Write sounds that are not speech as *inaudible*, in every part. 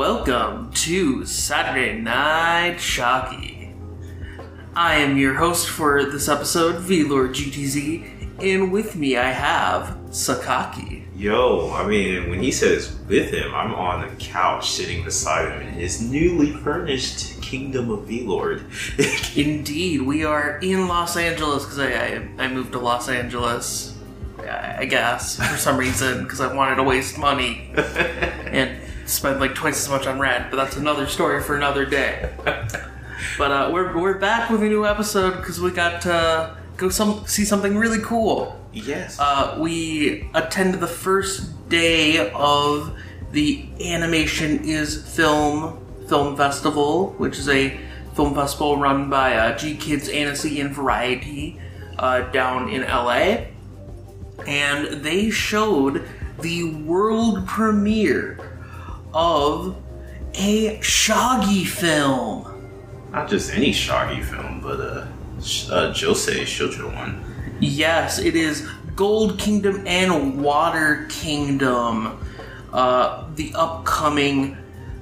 Welcome to Saturday Night Shocky. I am your host for this episode, VLord GTZ, and with me I have Sakaki. Yo, I mean, when he says with him, I'm on the couch sitting beside him in his newly furnished Kingdom of V-Lord. *laughs* Indeed, we are in Los Angeles because I, I I moved to Los Angeles. I I guess for some reason because I wanted to waste money *laughs* and spend like twice as much on rent, but that's another story for another day. *laughs* But uh, we're we're back with a new episode because we got to go some see something really cool. yes. Uh, we attended the first day of the Animation is Film Film Festival, which is a film festival run by uh, GKIDS Annecy and Variety uh, down in LA. And they showed the world premiere of a Shaggy film. Not just any Shaggy film, but a, uh Josei Shoujo one. Yes, it is Gold Kingdom and Water Kingdom, uh, the upcoming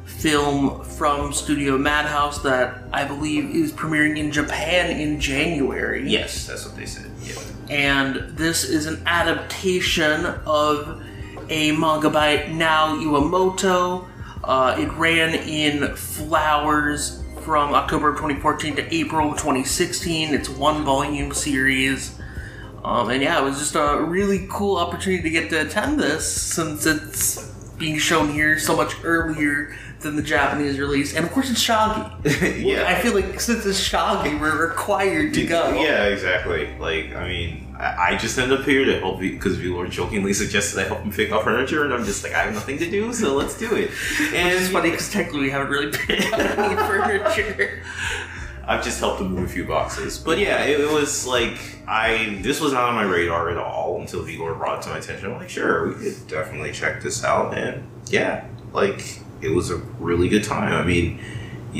film from Studio Madhouse that I believe is premiering in Japan in January. Yes, that's what they said. Yeah. And this is an adaptation of a manga by Nao Iwamoto. Uh, it ran in Flowers from October 2014 to April 2016. It's one volume series. Um, and yeah, it was just a really cool opportunity to get to attend this since it's being shown here so much earlier than the Japanese release. And of course, it's Shaggy. *laughs* Yeah. I feel like since it's Shaggy, we're required to go. Yeah, exactly. Like, I mean, I, just end up here to help because V-Lord jokingly suggested I help him pick up furniture, and I'm just like, I have nothing to do, so let's do it. And It's funny because technically we haven't really picked up any *laughs* furniture. I've just helped him move a few boxes. But yeah, it, it was like I this was not on my radar at all until V-Lord brought it to my attention. I'm like, sure, we could definitely check this out. And yeah, like it was a really good time. I mean,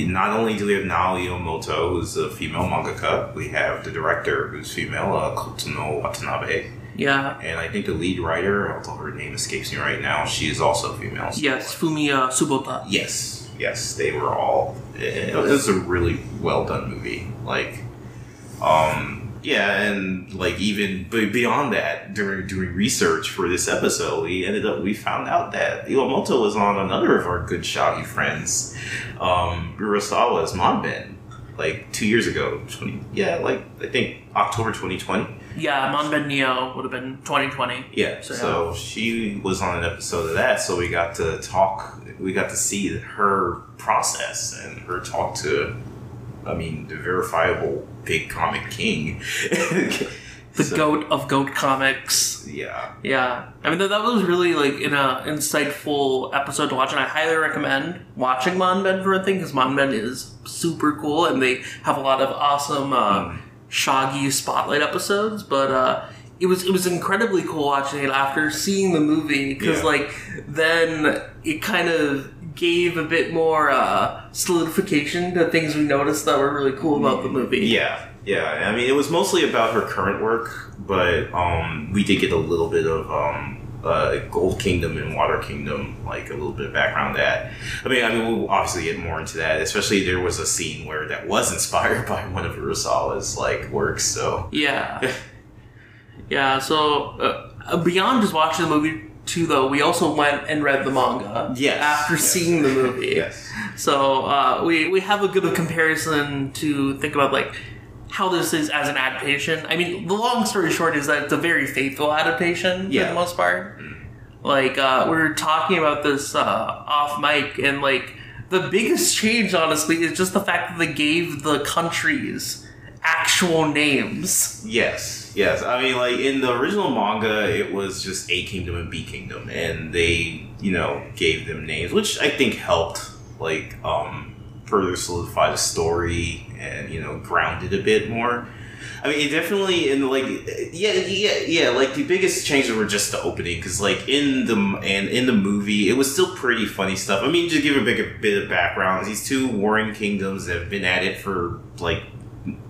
not only do we have Nao Iwamoto, who's a female mangaka, we have the director, who's female, uh, Kotono Watanabe. Yeah. And I think the lead writer, although her name escapes me right now, she is also female. So- Yes, Fumiya Tsubota. Yes, yes, they were all. It was a really well done movie. Like, um, yeah, and like even beyond that, during doing research for this episode, we ended up we found out that Iwamoto was on another of our good Shaggy friends, um, Urasawa's Manben, like two years ago. Twenty, yeah, like I think October twenty twenty. Yeah, Manben Neo would have been 2020. Yeah, So, so, she was on an episode of that, so we got to talk. We got to see her process and her talk to, I mean, the verifiable big comic king. *laughs* The So, goat of goat comics. Yeah, Yeah, I mean that, that was really like in a insightful episode to watch, and I highly recommend watching Manben for a thing because Manben is super cool, and they have a lot of awesome uh, Shaggy spotlight episodes. But uh, it was it was incredibly cool watching it after seeing the movie because Yeah. like then it kind of gave a bit more uh, solidification to things we noticed that were really cool about the movie. yeah, yeah. I mean, it was mostly about her current work, but um, we did get a little bit of um, uh, Gold Kingdom and Water Kingdom, like a little bit of background that. I mean, I mean, we'll obviously get more into that. Especially there was a scene where that was *laughs* inspired by one of Urasawa's like works. So Yeah. *laughs* yeah, so uh, beyond just watching the movie too, though, we also went and read the manga. Yes, After yes. seeing the movie. yes, So uh, we, we have a good comparison to think about, like, how this is as an adaptation. I mean, the long story short is that it's a very faithful adaptation for the most part. like uh, we were talking about this uh, off mic, and like the biggest change, honestly, is just the fact that they gave the countries actual names. Yes, yes. I mean, like in the original manga, it was just A Kingdom and B Kingdom, and they, you know, gave them names, which I think helped, like, um, further solidify the story and you know ground it a bit more. I mean, it definitely in like yeah yeah yeah like the biggest changes were just the opening because like in the and in the movie it was still pretty funny stuff. I mean, just give a big a bit of background. These two warring kingdoms have been at it for like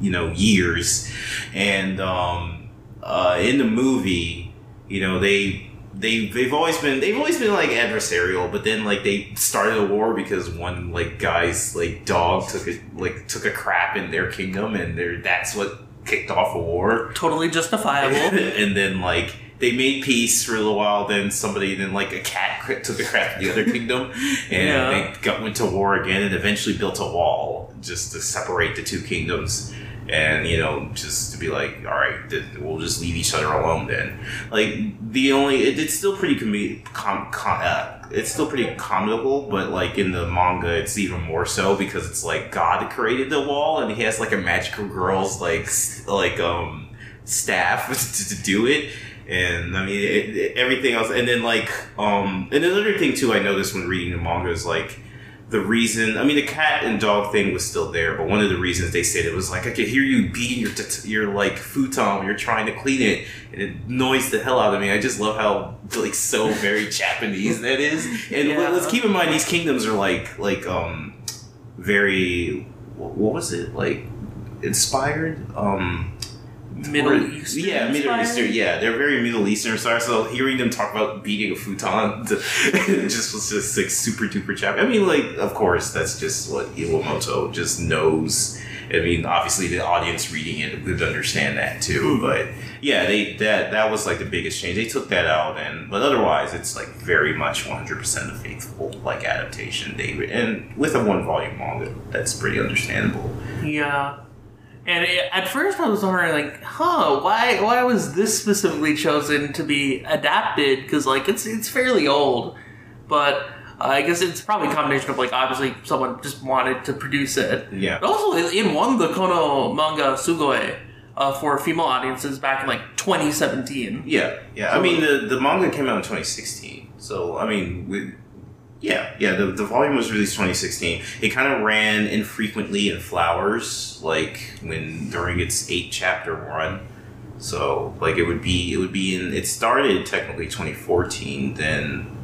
you know years, and um, uh, in the movie, you know they they they've always been they've always been like adversarial, but then like they started a war because one like guy's like dog took a like took a crap in their kingdom, and they that's what kicked off a war. Totally justifiable. *laughs* and then like they made peace for a little while. Then somebody, then like a cat took a crap in the other kingdom, *laughs* and Yeah. they got went to war again, and eventually built a wall just to separate the two kingdoms. And you know, just to be like, all right, th- we'll just leave each other alone. Then, like the only, it, it's still pretty com- com- com- uh, it's still pretty comical, but like in the manga, it's even more so because it's like God created the wall, and he has like a magical girl's like s- like um staff *laughs* to, to do it. And I mean, it, it- everything else. And then, like, um, and another thing, too, I noticed when reading the manga is like, the reason, I mean, the cat and dog thing was still there, but one of the reasons they said it was like, I could hear you beating your, t- your like, futon when you're trying to clean it, and it annoys the hell out of me. I just love how, like, so very *laughs* Japanese that is. And Yeah. let's keep in mind, these kingdoms are like, like, um, very, what was it? Like, inspired? Um, Middle Eastern. Yeah, Middle? Eastern. Yeah, they're very Middle Eastern style. So hearing them talk about beating a futon *laughs* just was just like super duper chap. I mean, like of course that's just what Iwamoto just knows. I mean, obviously the audience reading it would understand that too. Hmm. But yeah, they that that was like the biggest change. They took that out, and but otherwise it's like very much one hundred percent a faithful like adaptation. David, and with a one volume manga, that's pretty understandable. Yeah. And it, at first, I was wondering, like, huh, why why was this specifically chosen to be adapted? Because like it's it's fairly old, but uh, I guess it's probably a combination of like obviously someone just wanted to produce it. Yeah. But also, it, won the Kono manga Sugoi uh, for female audiences back in like 2017. Yeah, yeah. I mean, the the manga came out in 2016, so I mean, we, yeah, yeah. The, the volume was released 2016. It kind of ran infrequently in Flowers, like when during its eight chapter run. So like it would be it would be in it started technically 2014, then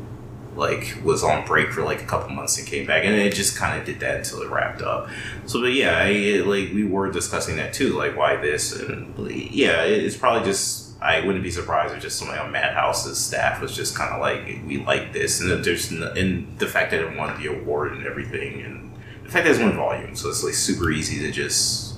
like was on break for like a couple months and came back, and it just kind of did that until it wrapped up. So, but yeah, I, it, like we were discussing that too, like why this, and yeah, it, it's probably just I wouldn't be surprised if just somebody on Madhouse's staff was just kind of like we like this, and there's and the fact that it won the award and everything, and the fact that it's one volume, so it's like super easy to just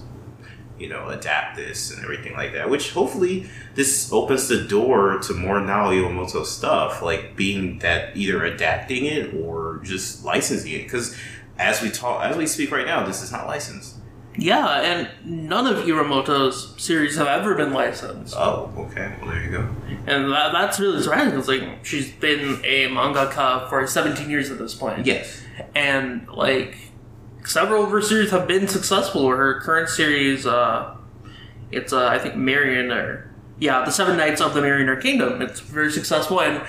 you know adapt this and everything like that. Which hopefully this opens the door to more Nao Iwamoto stuff, like being that either adapting it or just licensing it, because. As we talk, as we speak right now, this is not licensed. Yeah, and none of Iwamoto's series have ever been licensed. Oh, okay. Well, there you go. And that, that's really surprising because like she's been a mangaka for 17 years at this point. Yes. and like several of her series have been successful. Her current series, uh, it's uh, I think Marion or yeah, the Seven Knights of the Marronnier Kingdom. It's very successful, and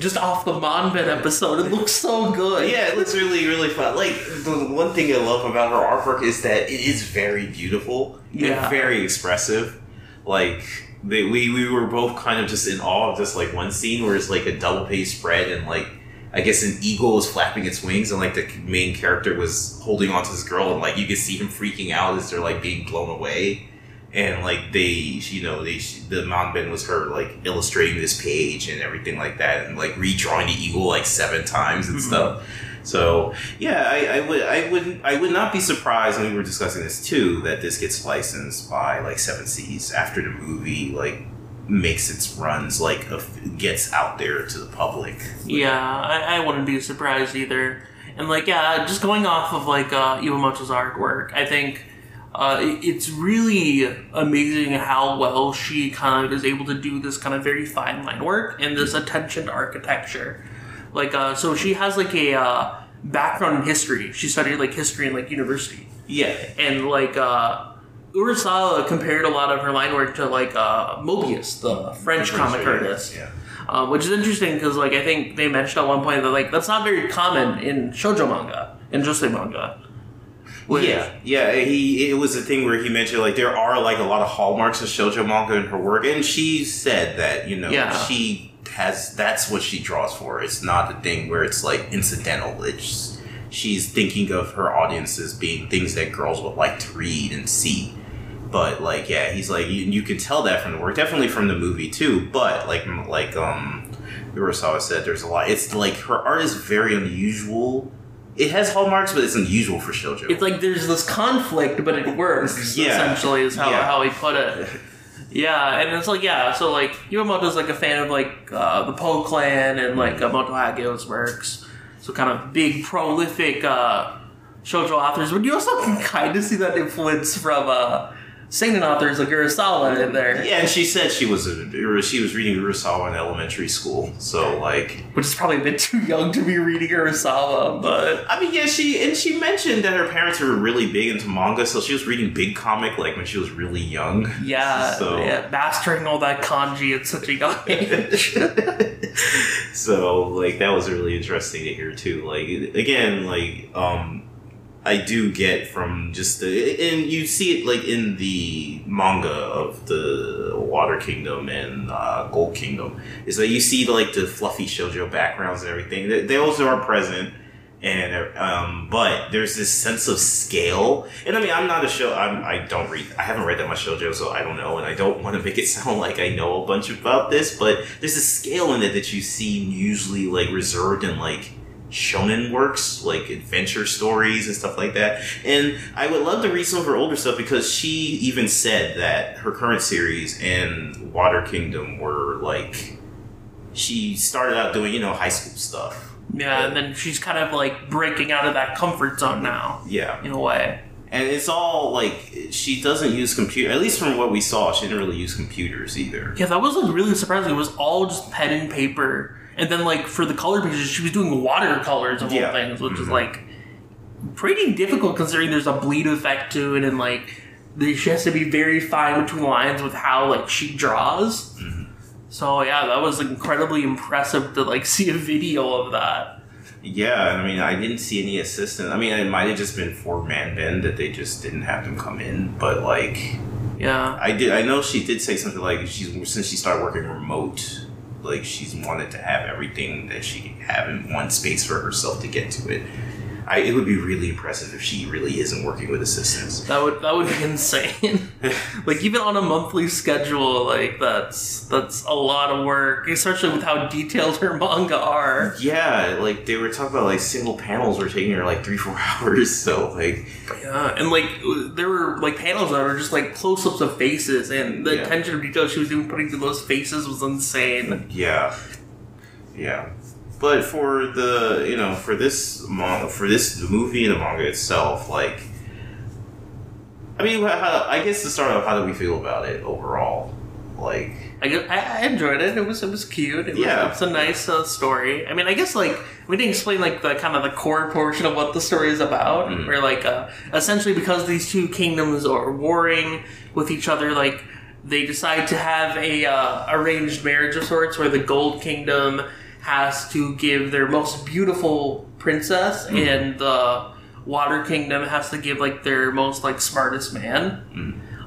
just off the Manben episode, it looks so good. Yeah, it looks really, really fun. Like the one thing I love about her artwork is that it is very beautiful Yeah. and very expressive. Like they, we we were both kind of just in awe of this like one scene where it's like a double page spread and like I guess an eagle was flapping its wings and like the main character was holding onto this girl and like you could see him freaking out as they're like being blown away. And like they, you know, they the Manben was her like illustrating this page and everything like that, and like redrawing the eagle like seven times and Mhm. stuff. So yeah, I, I would I would I would not be surprised when we were discussing this too that this gets licensed by like Seven Seas after the movie like makes its runs like of- gets out there to the public. Yeah, I, I wouldn't be surprised either. And like, yeah, just going off of like uh, Iwamoto's artwork, I think Uh, it's really amazing how well she kind of is able to do this kind of very fine line work and this attention to architecture. Like, uh, so she has like a uh, background in history. She studied like history in like university Yeah. and like uh Urasawa compared a lot of her line work to like uh Moebius, the French comic artist. Yeah. Um, which is interesting because like I think they mentioned at one point that like that's not very common in shoujo manga and josei manga. Which- Yeah, yeah. He it was a thing where he mentioned like there are like a lot of hallmarks of shoujo manga in her work, and she said that you know Yeah. she has that's what she draws for. It's not a thing where it's like incidental. It's she's thinking of her audience as being things that girls would like to read and see. But like, yeah, he's like you, you can tell that from the work, definitely from the movie too. But like, like um, Urasawa said, there's a lot. It's like her art is very unusual. It has hallmarks, but it's unusual for shoujo. It's like there's this conflict, but it works. *laughs* Yeah. essentially is how, Yeah. how he put it. *laughs* Yeah, and it's like yeah, so like Iwamoto's like a fan of like uh, the Poe clan and like uh, Moto Hagio's works, so kind of big prolific uh, shoujo authors. But you also can kind of see that influence from uh, seinen authors like Urasawa in there, Yeah, and she said she was a, she was reading Urasawa in elementary school. So like, which is probably a bit too young to be reading Urasawa, but I mean, yeah, she and she mentioned that her parents were really big into manga, so she was reading big comic like when she was really young. yeah, So- yeah, mastering all that kanji at such a young age. *laughs* so like that was really interesting to hear too. Like again, like um, I do get from just the and you see it like in the manga of the Water Kingdom and uh, Gold Kingdom is that you see like the fluffy shojo backgrounds and everything. they also are present. And um, but there's this sense of scale, and I mean, I'm not a show. I'm, I don't read. I haven't read that much shojo, so I don't know, and I don't want to make it *laughs* sound like I know a bunch about this. But there's a scale in it that you see usually like reserved in like shonen works, like adventure stories and stuff like that. And I would love to read some of her older stuff because she even said that her current series and Water Kingdom were like she started out doing you know high school stuff. Yeah, and then she's kind of like breaking out of that comfort zone now, Yeah. in a way. And it's all like she doesn't use computer. At least from what we saw, she didn't really use computers either. Yeah, that was like really surprising. It was all just pen and paper, and then like for the color pages, she was doing watercolors of Yeah. all things, which is mm-hmm. like pretty difficult considering there's a bleed effect to it, and like there- she has to be very fine between the lines with how like she draws. Mm-hmm. So yeah, that was incredibly impressive to like *laughs* see a video of that. Yeah, I mean, I didn't see any assistant. I mean, it might have just been four man bend that they just didn't have them come in. But like, Yeah, I did. I know she did say something like she's since she started working remote, like she's wanted to have everything that she can have in one space for herself to get to it. I, it would be really impressive if she really isn't working with assistants. that would that would be insane. *laughs* like even on a monthly schedule, like that's that's a lot of work, especially with how detailed her manga are. Yeah, like they were talking about like single panels were taking her like three four *laughs* hours. So like, Yeah, and like there were like panels that were just like close-ups of faces, and the Yeah. attention to detail she was even putting to those faces was insane. yeah, yeah. But for the you know for this manga for this the movie and the manga itself, like, I mean, how, I guess to start off, how do we feel about it overall? Like, I, I, enjoyed it. It was it was cute. It was, Yeah. it was a nice uh, story. I mean, I guess like we didn't explain like the kind of the core portion of what the story is about. Mhm. Where like uh, essentially because these two kingdoms are warring with each other, like they decide to have a uh, arranged marriage of sorts, where the Gold Kingdom has to give their most beautiful princess, and the Water Kingdom has to give like their most like smartest man.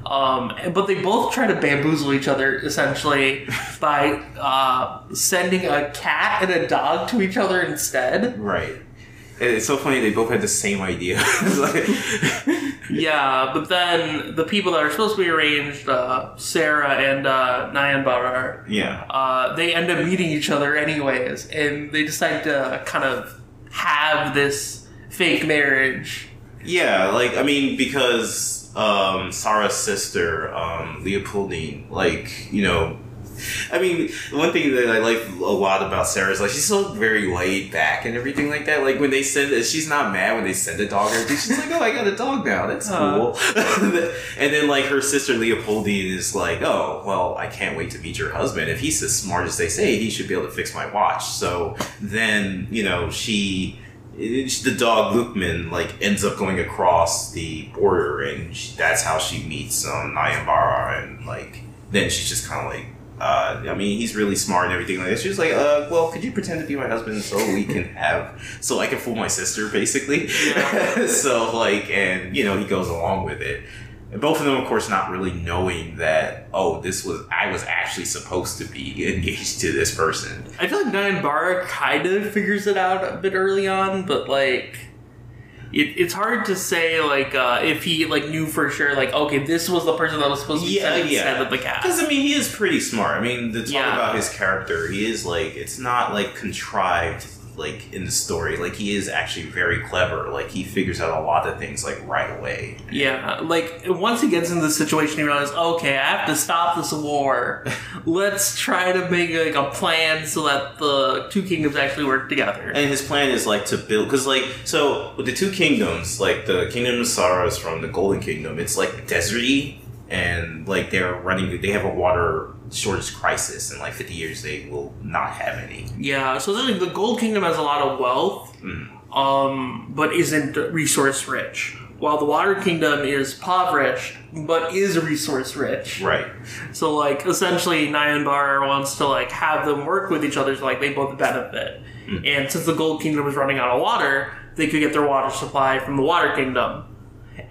Um, but they both try to bamboozle each other essentially *laughs* by uh, sending a cat and a dog to each other instead. right. It's so funny they both had the same idea. *laughs* Like- *laughs* Yeah, but then the people that are supposed to be arranged, uh, Sarah and uh, Nyanbar, yeah. uh, they end up meeting each other anyways, and they decide to kind of have this fake marriage. Yeah, like I mean, because um, Sarah's sister, um, Leopoldine, like you know, *laughs* I mean, one thing that I like a lot about Sarah is like she's so very laid back and everything like that. Like when they send it, she's not mad when they send a dog or anything. She's like, "Oh, I got a dog now. That's cool." *laughs* and then like her sister Leopoldine is like, "Oh, well, I can't wait to meet your husband. If he's as smart as they say, he should be able to fix my watch." So then you know she. The dog Lukman like ends up going across the border, and she, that's how she meets um, Nayambara, and like then she's just kind of like, uh, I mean, he's really smart and everything like that. She was like, uh, well, could you pretend to be my husband so we can *laughs* have, so I can fool my sister, basically. Yeah. *laughs* so like, and you know, he goes along with it. And both of them, of course, not really knowing that, oh, this was, I was actually supposed to be *laughs* engaged to this person. I feel like Nyan Barra kind of figures it out a bit early on, but like. It, it's hard to say like uh, if he like knew for sure like okay this was the person that was supposed to be Yeah, sent yeah. instead of the Because I mean, he is pretty smart. I mean, to talk Yeah. about his character, he is like it's not like contrived like in the story. Like he is actually very clever. Like he figures out a lot of things like right away. Yeah, like once he gets into the situation, he realizes, okay, I have to stop this war. *laughs* Let's try to make like a plan so that the two kingdoms actually work together. And his plan is like to build because like so with the two kingdoms, like the kingdom of Sara is from the Golden Kingdom. It's like deserty and like they're running. They have a water shortage crisis. In like fifty years, they will not have any. Yeah, so like, the Gold Kingdom has a lot of wealth, um, but isn't resource rich. While the Water Kingdom is impoverished, but is resource rich. Right. So like essentially Nyanbar wants to like have them work with each other so like they both benefit. And since the Gold Kingdom is running out of water, they could get their water supply from the Water Kingdom.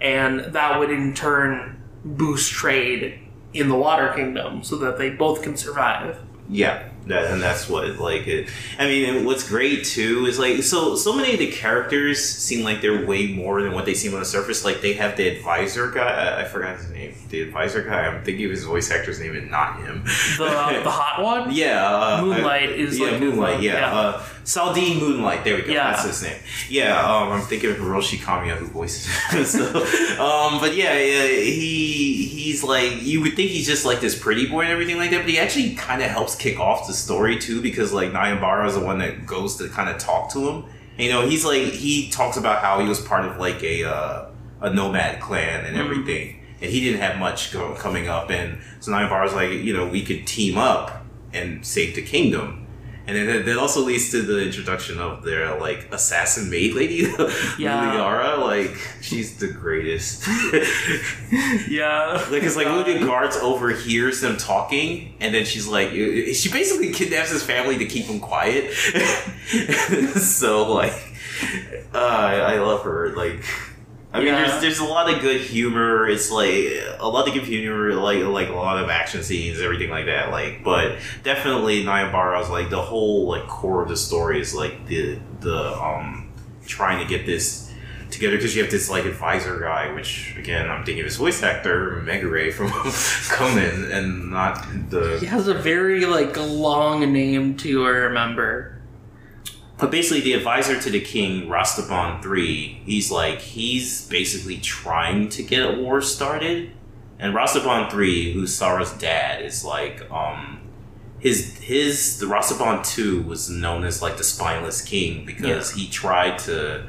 And that would in turn boost trade in the Water Kingdom so that they both can survive. Yeah, that, and that's what like it. I mean, and what's great too is like so so many of the characters seem like they're way more than what they seem on the surface. Like they have the advisor guy. I, I forgot his name. The advisor guy. I'm thinking of his voice actor's name and not him. The the hot one? *laughs* Yeah, uh, Moonlight I- is yeah like- Moonlight. Yeah, yeah. Uh, Saldine Moonlight. There we go. Yeah. That's his name. Yeah, um, I'm thinking of Hiroshi Kamiya who voices *laughs* him. so, um, but yeah, yeah, he he's like you would think he's just like this pretty boy and everything like that, but he actually kind of helps kick off the story too because like Nayambara is the one that goes to kind of talk to him. And, you know, he's like he talks about how he was part of like a uh, a nomad clan and everything, and he didn't have much go, coming up, and so Nayambara's like you know we could team up and save the kingdom. And then that- also leads to the introduction of their like assassin maid lady, *laughs* Yeah. Luliara. Like she's the greatest. *laughs* Yeah. *laughs* like it's like one of the guards overhears them talking, and then she's like, she basically kidnaps his family to keep him quiet. so like, uh, I I love her. Like. I mean, Yeah. there's there's a lot of good humor. It's like a lot of good humor, like like a lot of action scenes, everything like that. Like, but definitely Nayambara's like the whole like core of the story is like the the um trying to get this together because you have this like advisor guy, which again I'm thinking of his voice actor Megure *laughs* from Conan, and not the. He has a very like long name to remember. But basically, the advisor to the king, Rastaban three, he's like he's basically trying to get a war started, and Rastaban three, who's Sarah's dad, is like um his his the Rastaban two was known as like the spineless king because he tried to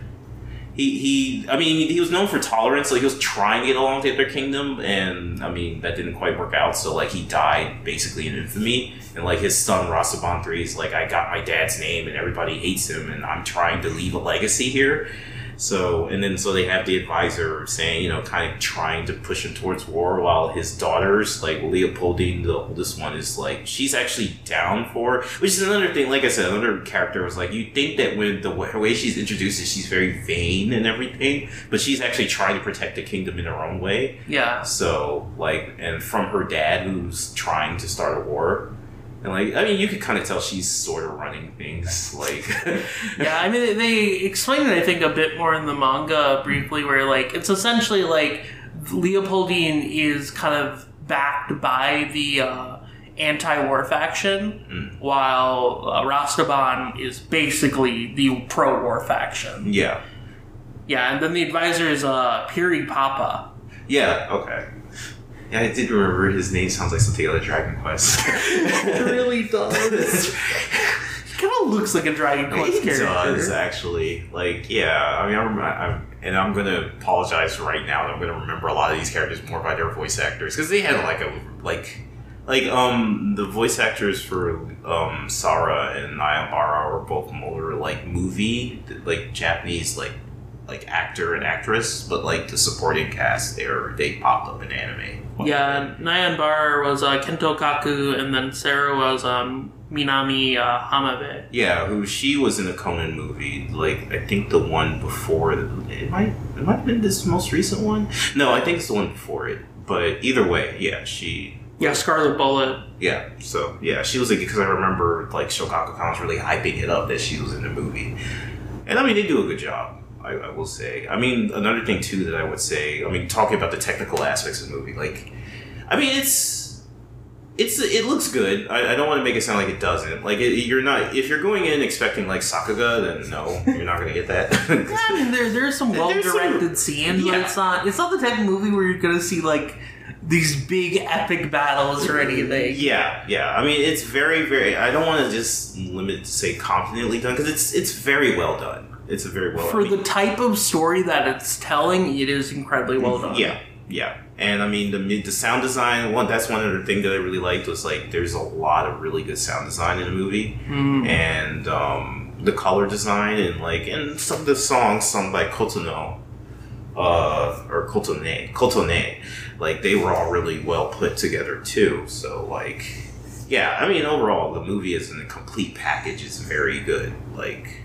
he he I mean he was known for tolerance like he was trying to get along with their kingdom and I mean that didn't quite work out so like he died basically in infamy. And like his son Rastaban 3 is like I got my dad's name and everybody hates him and I'm trying to leave a legacy here so and then so they have the advisor saying you know kind of trying to push him towards war while his daughters like Leopoldine the oldest one is like she's actually down for which is another thing like I said another character was like you think that when the way, way she's introduced is she's very vain and everything but she's actually trying to protect the kingdom in her own way Yeah. so like and from her dad who's trying to start a war and like I mean you could kind of tell she's sort of running things *laughs* like *laughs* Yeah, I mean they explain it I think a bit more in the manga briefly where like it's essentially like Leopoldine is kind of backed by the uh, anti-war faction while uh, Rastaban is basically the pro-war faction. yeah Yeah, and then the advisor is uh, Piri Papa. Yeah, okay. Yeah, I did remember his name sounds like something out of Dragon Quest. it really does. *laughs* he kind of looks like a Dragon Quest It character. does actually. Like, yeah. I mean, I'm, I'm, and I'm gonna apologize right now. that I'm gonna remember a lot of these characters more by their voice actors because they had like a like, like um the voice actors for um Sara and Nayambara were both more like movie like Japanese like like actor and actress, but like the supporting cast they were they popped up in anime. Yeah, Nyan Bar was uh, Kento Kaku, and then Sarah was um, Minami uh, Hamabe. Yeah, who she was in a Conan movie. Like I think the one before it might it might have been this most recent one. No, I think it's the one before it. But either way, yeah, she Yeah, Scarlet Bullet. yeah. So yeah, she was like because I remember like Shokaku was really hyping it up that she was in the movie, and I mean they do a good job. I, I will say. I mean another thing too that I would say. I mean talking about the technical aspects of the movie, like I mean it's it's it looks good. I, I don't want to make it sound like it doesn't. Like it, you're not if you're going in expecting like Sakuga, then no, you're not gonna get that. *laughs* I mean, there there's some well directed scenes, but it's not it's not the type of movie where you're gonna see like these big epic battles or anything. Yeah, yeah. I mean, it's very, very. I don't want to just limit to say confidently done because it's it's very well done. It's a very well For I mean, the type of story that it's telling, it is incredibly well done. Yeah, yeah. And I mean, the the sound design. One that's one other thing that I really liked was like there's a lot of really good sound design in the movie, Mm. and um, the color design and like and some of the songs sung by Kotono. Uh, or Kotone, Kotone, like they were all really well put together too. So like, yeah, I mean overall the movie is in a complete package. It's very good. Like,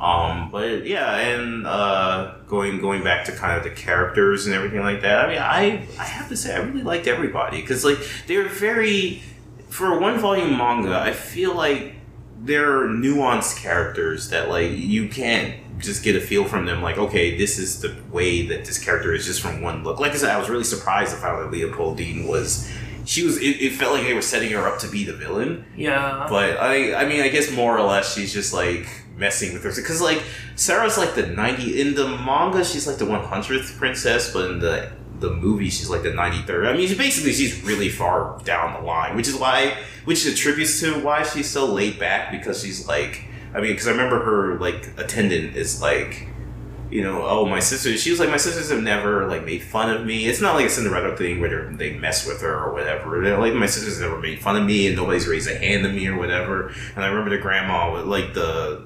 um, but yeah, and uh, going going back to kind of the characters and everything like that. I mean, I I have to say I really liked everybody because like they're very for a one volume manga. I feel like they're nuanced characters that like you can't just get a feel from them. Like, okay, this is the way that this character is just from one look. Like I said, I was really surprised to find that Leopoldine was. She was. It, it felt like they were setting her up to be the villain. Yeah. But I, I mean, I guess more or less she's just like messing with her because like Sarah's like the ninety in the manga she's like the one hundredth princess, but in the the movie she's like the ninety third. I mean, she, basically she's really far down the line, which is why, which attributes to why she's so laid back because she's like, I mean, because I remember her like attendant is like. You know, oh my sister. She was like, my sisters have never like made fun of me. It's not like a Cinderella thing where they're- they mess with her or whatever. They're like, my sisters never made fun of me, and nobody's raised a hand to me or whatever. And I remember the grandma, with, like the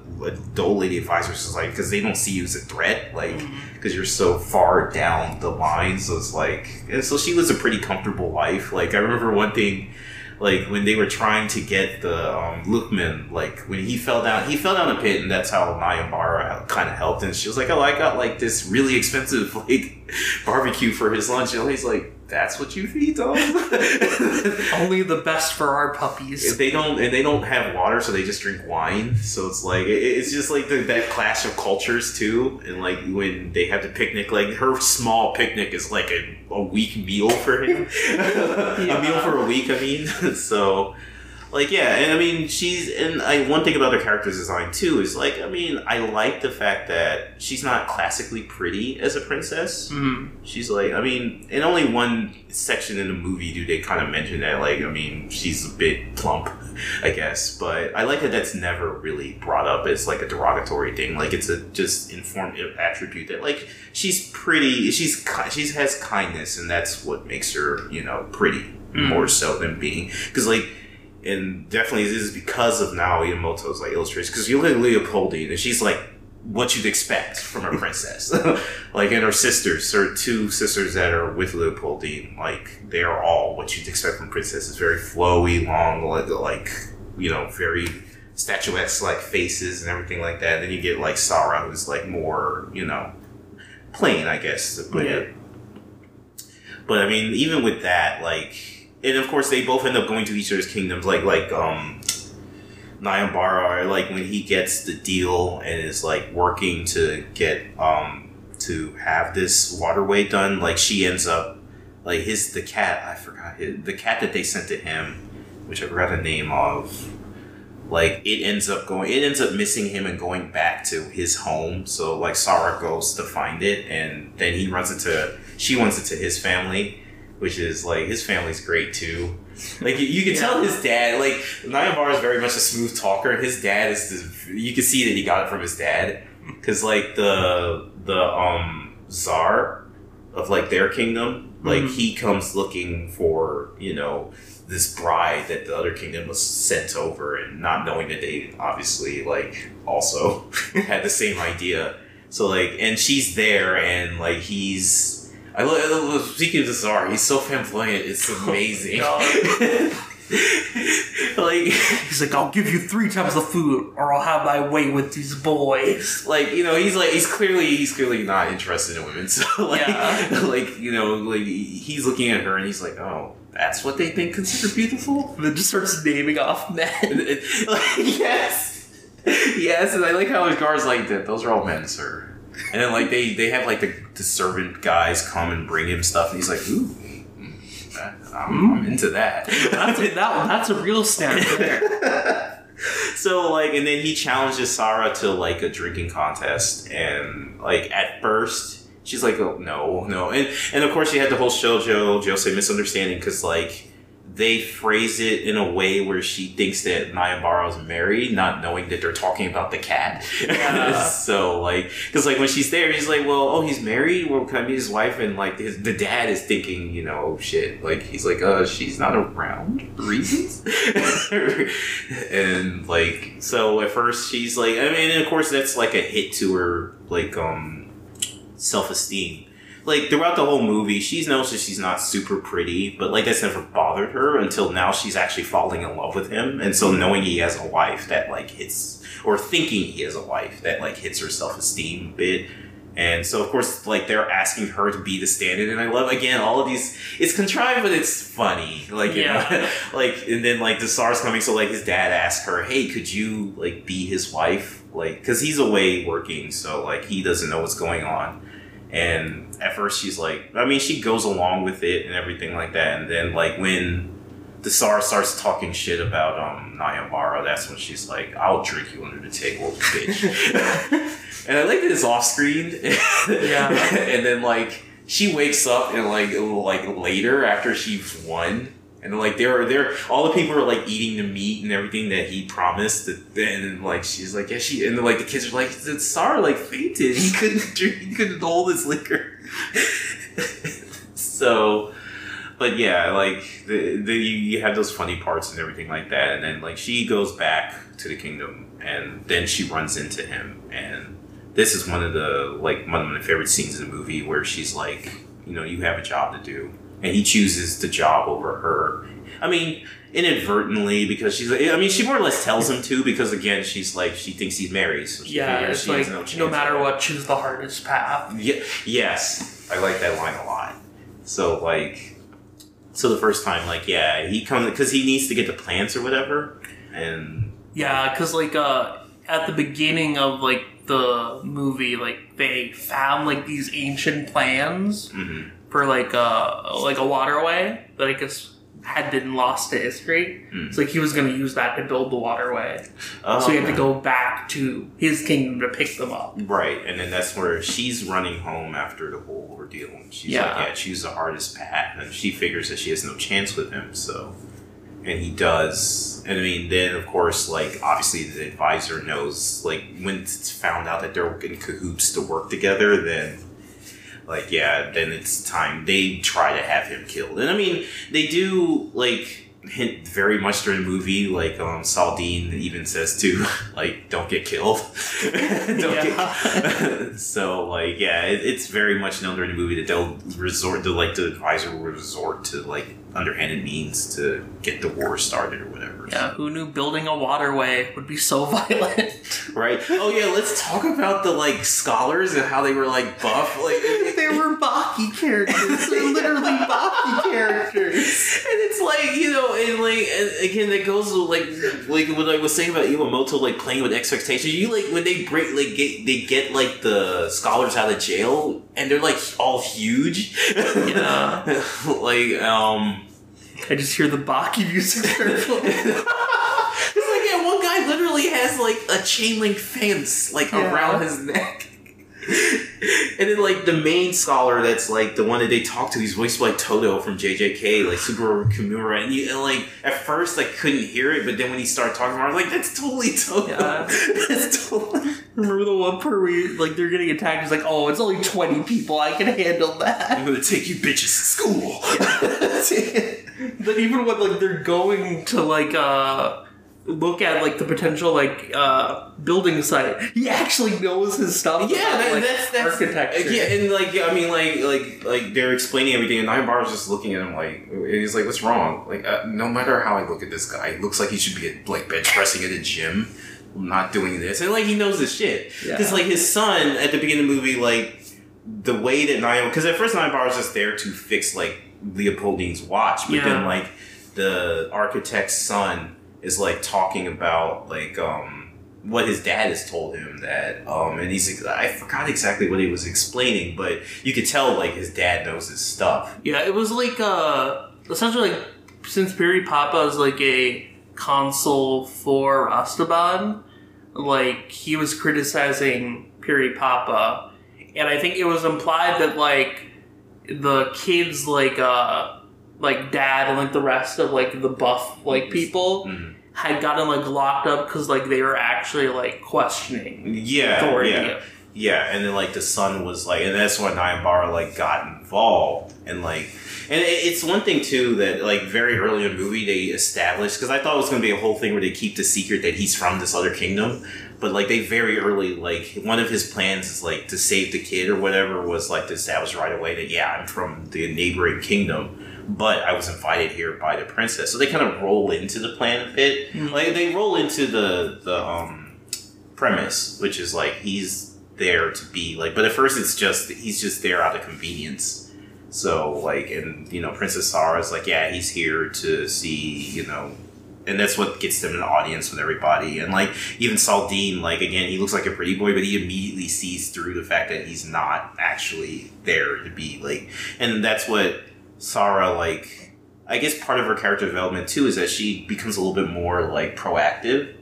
the old lady advisor, was like, because they don't see you as a threat, like mm-hmm. because you're so far down the line. So it's like, and so she lives a pretty comfortable life. Like I remember one thing, like when they were trying to get the um, Lukman, like when he fell down, he fell down a pit, and that's how Nayambara kind of helped. And she was like, "Oh, I got like this really expensive *laughs* like barbecue for his lunch," and he's like, "That's what you feed them." *laughs* Only the best for our puppies. they don't and they don't have water so they just drink wine so it's like it, it's just like the, that clash of cultures too and like when they have the picnic like her small picnic is like a, a week meal for him *laughs* a meal for a week i mean *laughs* so like yeah and i mean she's and i one thing about her character's design too is like i mean i like the fact that she's not classically pretty as a princess Mm. She's like, I mean, in only one section in the movie do they kind of mention that, like, I mean, she's a bit plump, I guess. But I like that that's never really brought up as like a derogatory thing. Like, it's a just informative attribute that, like, she's pretty, she's she has kindness, and that's what makes her, you know, pretty more so than being because, like. And definitely, this is because of Nao Iwamoto's like illustration. Because you look at Leopoldine, and she's like what you'd expect from a *laughs* princess. *laughs* like, and her sisters, her two sisters that are with Leopoldine, like they are all what you'd expect from princesses. Very flowy, long, like, like you know, very statuettes like faces and everything like that. Then you get like Sarah, who's like more, you know, plain, I guess to put it. But I mean, even with that, like, and of course they both end up going to each other's kingdoms. Like, like, um, Nayambara, like when he gets the deal and is like working to get um to have this waterway done, like she ends up like his the cat I forgot his, the cat that they sent to him, which I forgot the name of. Like it ends up going, it ends up missing him and going back to his home. So like Sarah goes to find it, and then he runs into she runs into his family which is like his family's great too. Like you, you can tell his dad, like Nayambara is very much a smooth talker, and his dad is. The, you can see that he got it from his dad, because like the the um czar of like their kingdom, like Mhm. he comes looking for you know this bride that the other kingdom was sent over, and not knowing that they obviously like also *laughs* had the same idea. So like, and she's there, and like he's. I love speaking of the czar. He's so flamboyant. It's *laughs* oh amazing. *laughs* like, He's like, I'll give you three times the food, or I'll have my way with these boys. like you know, he's like he's clearly he's clearly not interested in women. *laughs* So like, Yeah. like you know, like he's looking at her and he's like, oh, that's what they think considered beautiful. And then just starts naming off men. like, yes, yes, and I like how his guard's like that. Those are all men, sir. And then like they they have like the, the servant guys come and bring him stuff, and he's like, ooh. I'm, I'm into that. *laughs* That's a, that, that's a real stand there. *laughs* so like and then he challenges Sarah to like a drinking contest and like at first she's like oh, no no and and of course you had the whole shoujo josei misunderstanding because like they phrase it in a way where she thinks that Nayambara is married, not knowing that they're talking about the cat. Yeah. *laughs* so like, because like when she's there, he's like, "Well, oh, he's married. Well, can I meet his wife?" And like, his, the dad is thinking, you know, oh shit. Like he's like, "Uh, she's not around reasons." *laughs* and like, so at first she's like, I mean, and of course that's like a hit to her like um self esteem like throughout the whole movie, she knows that she's not super pretty, but like that's never bothered her until now she's actually falling in love with him. And so knowing he has a wife that like hits or thinking he has a wife that like hits her self esteem a bit. And so of course like they're asking her to be the stand-in and I love again all of these it's contrived but it's funny. Like you Yeah. know *laughs* like and then like the SARS coming so like his dad asked her, Hey, could you like be his wife? Like cause he's away working, so like he doesn't know what's going on. And at first she's like, I mean, she goes along with it and everything like that. And then like when the Tsar starts talking shit about um Nayambara, that's when she's like, I'll drink you under the table, bitch. *laughs* and I like that it's off screen. Yeah. *laughs* and then like she wakes up and like like later after she's won. And like there are they're all the people are like eating the meat and everything that he promised. And then like she's like yeah she and then like the kids are like the Tsar like fainted. He couldn't drink. He couldn't hold his liquor. So, but yeah, like the, the you, you have those funny parts and everything like that. And then like she goes back to the kingdom and then she runs into him and this is one of the like one of my favorite scenes in the movie where she's like you know you have a job to do and he chooses the job over her i mean inadvertently because she's i mean she more or less tells him to because again she's like she thinks he's married so she Yeah, it's like has no, chance matter what, choose the hardest path. Ye- yes, I like that line a lot. So like, so the first time, like, yeah, he comes because he needs to get the plants or whatever, and Yeah, because like uh, at the beginning of like the movie, like they found like these ancient plans mhm. for like uh like a waterway that I guess had been lost to history. Hmm. So like he was going to use that to build the waterway. oh, so he had to go back to his kingdom to pick them up. right, and then that's where she's running home after the whole ordeal. And she's Yeah. like, yeah, choose the hardest path, and she figures that she has no chance with him. So, and he does. And I mean, then of course, like obviously the advisor knows, like when it's found out that they're in cahoots to work together, then like yeah, then it's time they try to have him killed. And I mean, they do like hint very much during the movie, like um Saldine even says to *laughs* like don't get killed. *laughs* don't get *laughs* so like yeah, it, it's very much known during the movie that they'll resort to like the advisor will resort to like underhanded means to get the war started or whatever. Yeah, who knew building a waterway would be so *laughs* violent? Right. Oh yeah, let's talk about the like scholars and how they were like buff. Like they were Baki characters. They're *laughs* literally Baki characters. and it's like you know, and like and again, that goes with, like like what I was saying about Iwamoto, like playing with expectations. You like when they break, like get, they get like the scholars out of jail, and they're like all huge. Yeah. *laughs* like um, I just hear the Baki music. *laughs* carefully. *laughs* it's like yeah, one guy literally has like a chain link fence like Yeah. around his neck. *laughs* and then like the main scholar that's like the one that they talk to, he's voiced by Todo from JJK, like Subaru Kimura, and, you, and like at first I couldn't hear it, but then when he started talking, I was like, that's totally Todo. Yeah. that's totally. Remember the one part where you, like they're getting attacked? He's like, "Oh, it's only twenty people. I can handle that." I'm gonna take you bitches to school. Then even when like they're going to like uh look at like the potential like uh building site, he actually knows his stuff. Yeah, about, that, like, that's that's architecture. Yeah, and like I mean, like like like they're explaining everything, and Nine Bar's just looking at him like, he's like, "What's wrong?" Like, uh, no matter how I look at this guy, it looks like he should be at like bench pressing at a gym, not doing this, and like he knows his shit because Yeah. like his son at the beginning of the movie, like the way that Nine, because at first Nine Bar was just there to fix like Leopoldine's watch, but then like the architect's son is like talking about like um what his dad has told him that um and he's I forgot exactly what he was explaining, but you could tell like his dad knows his stuff. Yeah, it was like uh essentially like since Piri Papa is like a consul for Rastaban, like he was criticizing Piri Papa, and I think it was implied that like the kids like uh like dad and like the rest of like the buff like people Mhm. had gotten like locked up because like they were actually like questioning Yeah, authority. yeah. Yeah, and then like the son was like, and that's when Nayambara like got involved, and like, and it's one thing too that like very early in the movie they established because I thought it was going to be a whole thing where they keep the secret that he's from this other kingdom, but like they very early like one of his plans is like to save the kid or whatever was like to establish right away that yeah I'm from the neighboring kingdom. But I was invited here by the princess, so they kind of roll into the plan a bit. Mhm. Like they roll into the the um premise, which is like he's there to be like, but at first it's just he's just there out of convenience. So like, and you know, Princess Sarah's like, yeah, he's here to see, you know, and that's what gets them an audience with everybody. And like, even Saldine, like again, he looks like a pretty boy, but he immediately sees through the fact that he's not actually there to be like, and that's what Sarah like. I guess part of her character development too is that she becomes a little bit more like proactive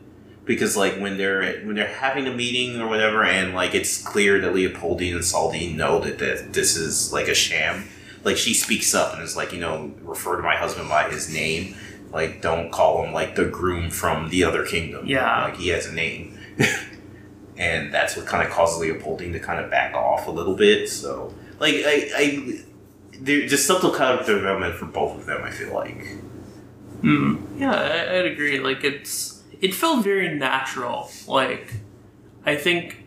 because like when they're when they're having a meeting or whatever and like it's clear that Leopoldine and Saldine know that, this is like a sham like she speaks up and is like you know refer to my husband by his name like don't call him like the groom from the other kingdom Yeah. like he has a name *laughs* and that's what kind of causes Leopoldine to kind of back off a little bit so like I, I there just subtle character development for both of them I feel like Mm, yeah, I, I'd agree. Like it's it felt very natural. Like I think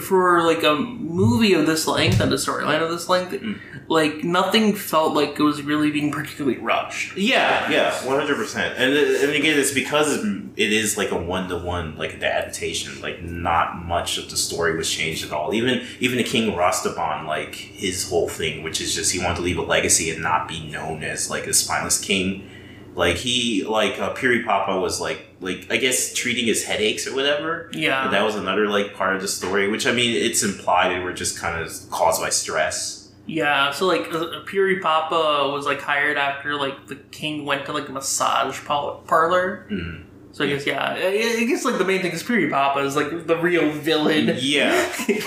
for like a movie of this length and a storyline of this length, Mm. Like nothing felt like it was really being particularly rushed. Yeah, yeah, one hundred percent. And and again, it's because it is like a one to one, like the adaptation. Like not much of the story was changed at all. Even even the King Rastaban, like his whole thing, which is just he wanted to leave a legacy and not be known as like a spineless king. Like he like uh, Piri Papa was like like I guess treating his headaches or whatever. Yeah. But that was another like part of the story, which I mean, it's implied they were just kind of caused by stress. Yeah, so like uh, Puri Papa was like hired after like the king went to like a massage parlor. Mhm. So I guess yeah, I guess like the main thing is Puri Papa is like the real villain. Yeah.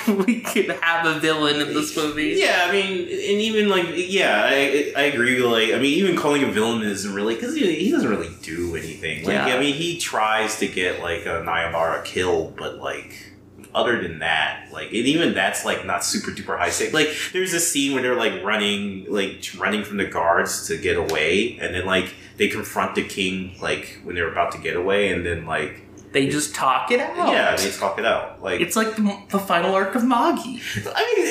*laughs* we could have a villain in this movie. Yeah, I mean, and even like, yeah, I, I agree. with, Like, I mean, even calling him villain isn't really because he, he doesn't really do anything. Like, Yeah. I mean, he tries to get like a Nayabara killed, but like. Other than that, like, and even that's like not super duper high stakes. Like, there's a scene where they're like running, like running from the guards to get away, and then like they confront the king, like when they're about to get away, and then like, They just talk it out. yeah, they talk it out. Like, It's like the, the final arc of Magi. I mean,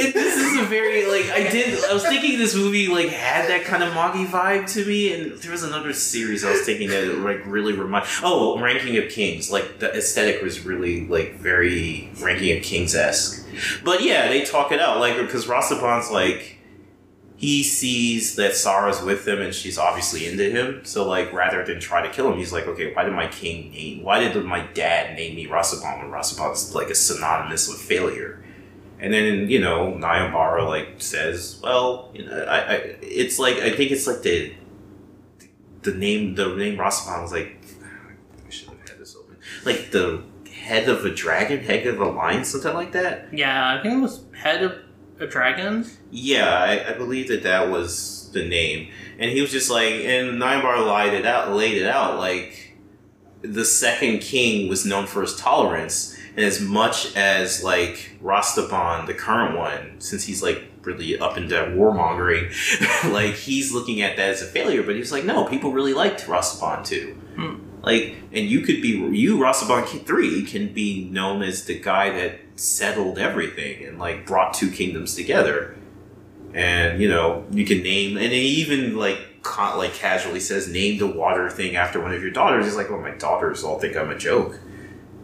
it, this is a very like I did. I was thinking this movie like had that kind of Magi vibe to me, and there was another series I was thinking that like really remind. Oh, Ranking of Kings. Like the aesthetic was really like very Ranking of Kings esque. But yeah, they talk it out like because Rastaban's like he sees that Sarah's with him and she's obviously into him. So like rather than try to kill him, he's like, okay, why did my king name? Why did my dad name me Rastaban when Rastaban's like a synonymous with failure? And then you know Nayambara like says, well, you know, I, I it's like I think it's like the the name the name Rastaban was like *sighs* I should have had this open like the head of a dragon, head of a lion, something like that. Yeah, I think it was head of a dragon. Yeah, I, I believe that that was the name, and he was just like, and Ninebar laid it out, laid it out like the second king was known for his tolerance, and as much as like Rastaban, the current one, since he's like really up into warmongering, *laughs* like he's looking at that as a failure, but he's like, no, people really liked Rastaban too. Hmm. Like, and you could be you Rastaban three can be known as the guy that settled everything and like brought two kingdoms together. And you know, you can name, and he even like ca- like casually says, "Name the water thing after one of your daughters." He's like, "Well, my daughters all think I'm a joke."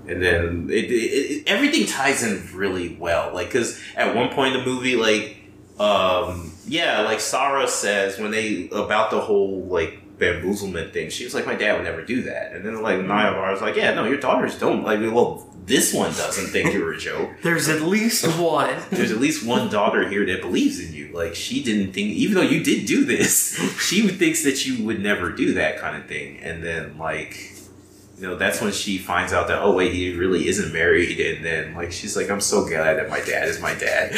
And then it, it, it everything ties in really well. Like, because at one point in the movie, like, um, yeah, like Sarah says when they about the whole like bamboozlement thing, she was like, "My dad would never do that." And then like Naya was like, "Yeah, no, your daughters don't." Like, well, this one doesn't think you're a joke. *laughs* There's at least one. *laughs* There's at least one daughter here that believes in you. Like she didn't think, even though you did do this, *laughs* she thinks that you would never do that kind of thing. And then like, you know, that's when she finds out that oh wait, he really isn't married. And then like she's like, I'm so glad that my dad is my dad.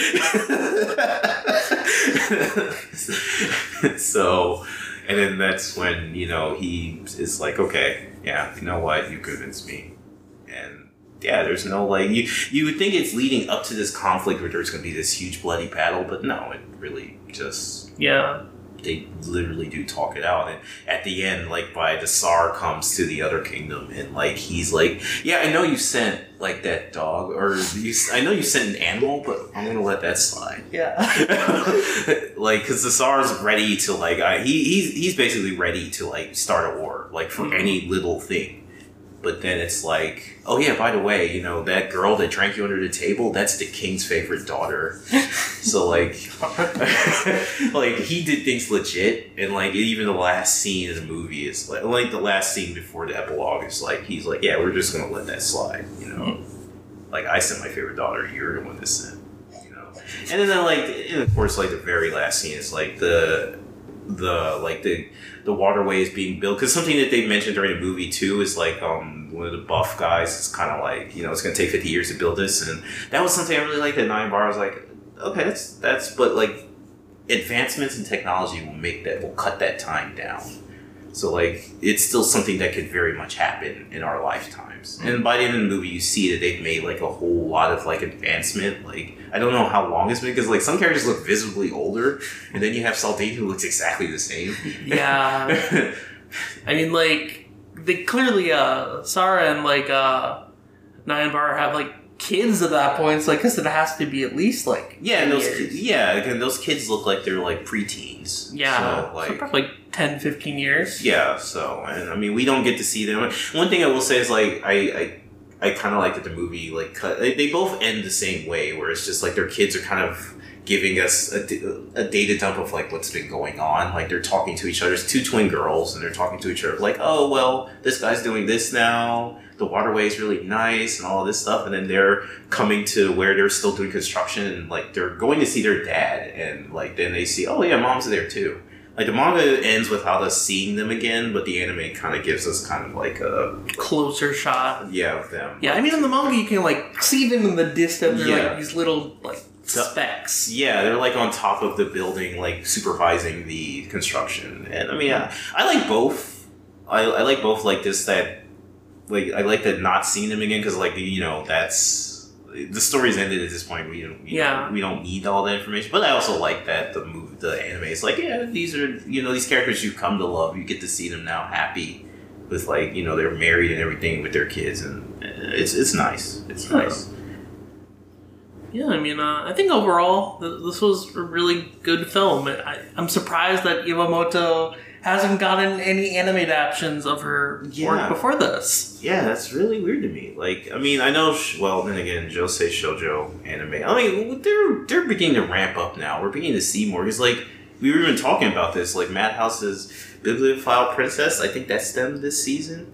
so, and then that's when you know he is like, okay, yeah, you know what, you convinced me. And yeah, there's no like you you would think it's leading up to this conflict where there's going to be this huge bloody battle, but no, it really just Yeah. They literally do talk it out. And at the end, like by the Tsar comes to the other kingdom, and like he's like, yeah, I know you sent like that dog, or you, I know you sent an animal, but I'm gonna let that slide. Yeah. *laughs* like because the Tsar's ready to like I, he he's he's basically ready to like start a war like for Mhm. any little thing. But then it's like, oh yeah, by the way, you know that girl that drank you under the table, that's the king's favorite daughter. *laughs* so like, *laughs* like he did things legit, and like even the last scene in the movie is like, like the last scene before the epilogue is like he's like, yeah, we're just gonna let that slide, you know. Hmm. Like I sent my favorite daughter, you're the one that sent, you know. And then like, and of course, like the very last scene is like the the like the the waterway is being built because something that they mentioned during the movie too is like um one of the buff guys is kind of like you know it's gonna take 50 years to build this and that was something I really liked that Nine Bar was like okay that's that's but like advancements in technology will make that will cut that time down. So like it's still something that could very much happen in our and by the end of the movie you see that they've made like a whole lot of like advancement. Like I don't know how long it's been because like some characters look visibly older and then you have Saldane who looks exactly the same. Yeah. *laughs* I mean, like they clearly, uh, Sarah and like uh, Bar have like kids at that point. So I guess it has to be at least like Yeah, and those years. kids, yeah, again, those kids look like they're like preteens. Yeah, so, so like probably like 10, 15 years. yeah. So, and I mean, we don't get to see them. One thing I will say is like I I, I kind of like that the movie like cut. They, they both end the same way, where it's just like their kids are kind of giving us a, a, data dump of like what's been going on. Like they're talking to each other. It's two twin girls, and they're talking to each other like, oh well, this guy's doing this now. The waterway is really nice and all this stuff, and then they're coming to where they're still doing construction, and like they're going to see their dad, and like then they see, oh yeah, mom's there too. Like the manga ends without us seeing them again, but the anime kind of gives us kind of like a Closer shot. yeah of them. Yeah, I mean in the manga you can like see them in the distance. They're Yeah. like these little like specks. Yeah, they're like on top of the building, like supervising the construction. And I mean, I, I like both. I, I like both. Like this, that, like I like that not seeing them again because, like you know, that's the story's ended at this point. We don't, Yeah. know, we don't need all that information. But I also like that the move, the anime is like, yeah, these are you know these characters you come to love. You get to see them now happy with like you know they're married and everything with their kids, and uh, it's it's nice. It's Huh. nice. Yeah, I mean, uh, I think overall th- this was a really good film. I, I'm surprised that Iwamoto hasn't gotten any anime adaptations of her Yeah. work before this. Yeah, that's really weird to me. Like, I mean, I know. sh- Well, then again, Josei Shoujo anime. I mean, they're they're beginning to ramp up now. We're beginning to see more. Because like we were even talking about this. Like Madhouse's Bibliophile Princess. I think that's them this season.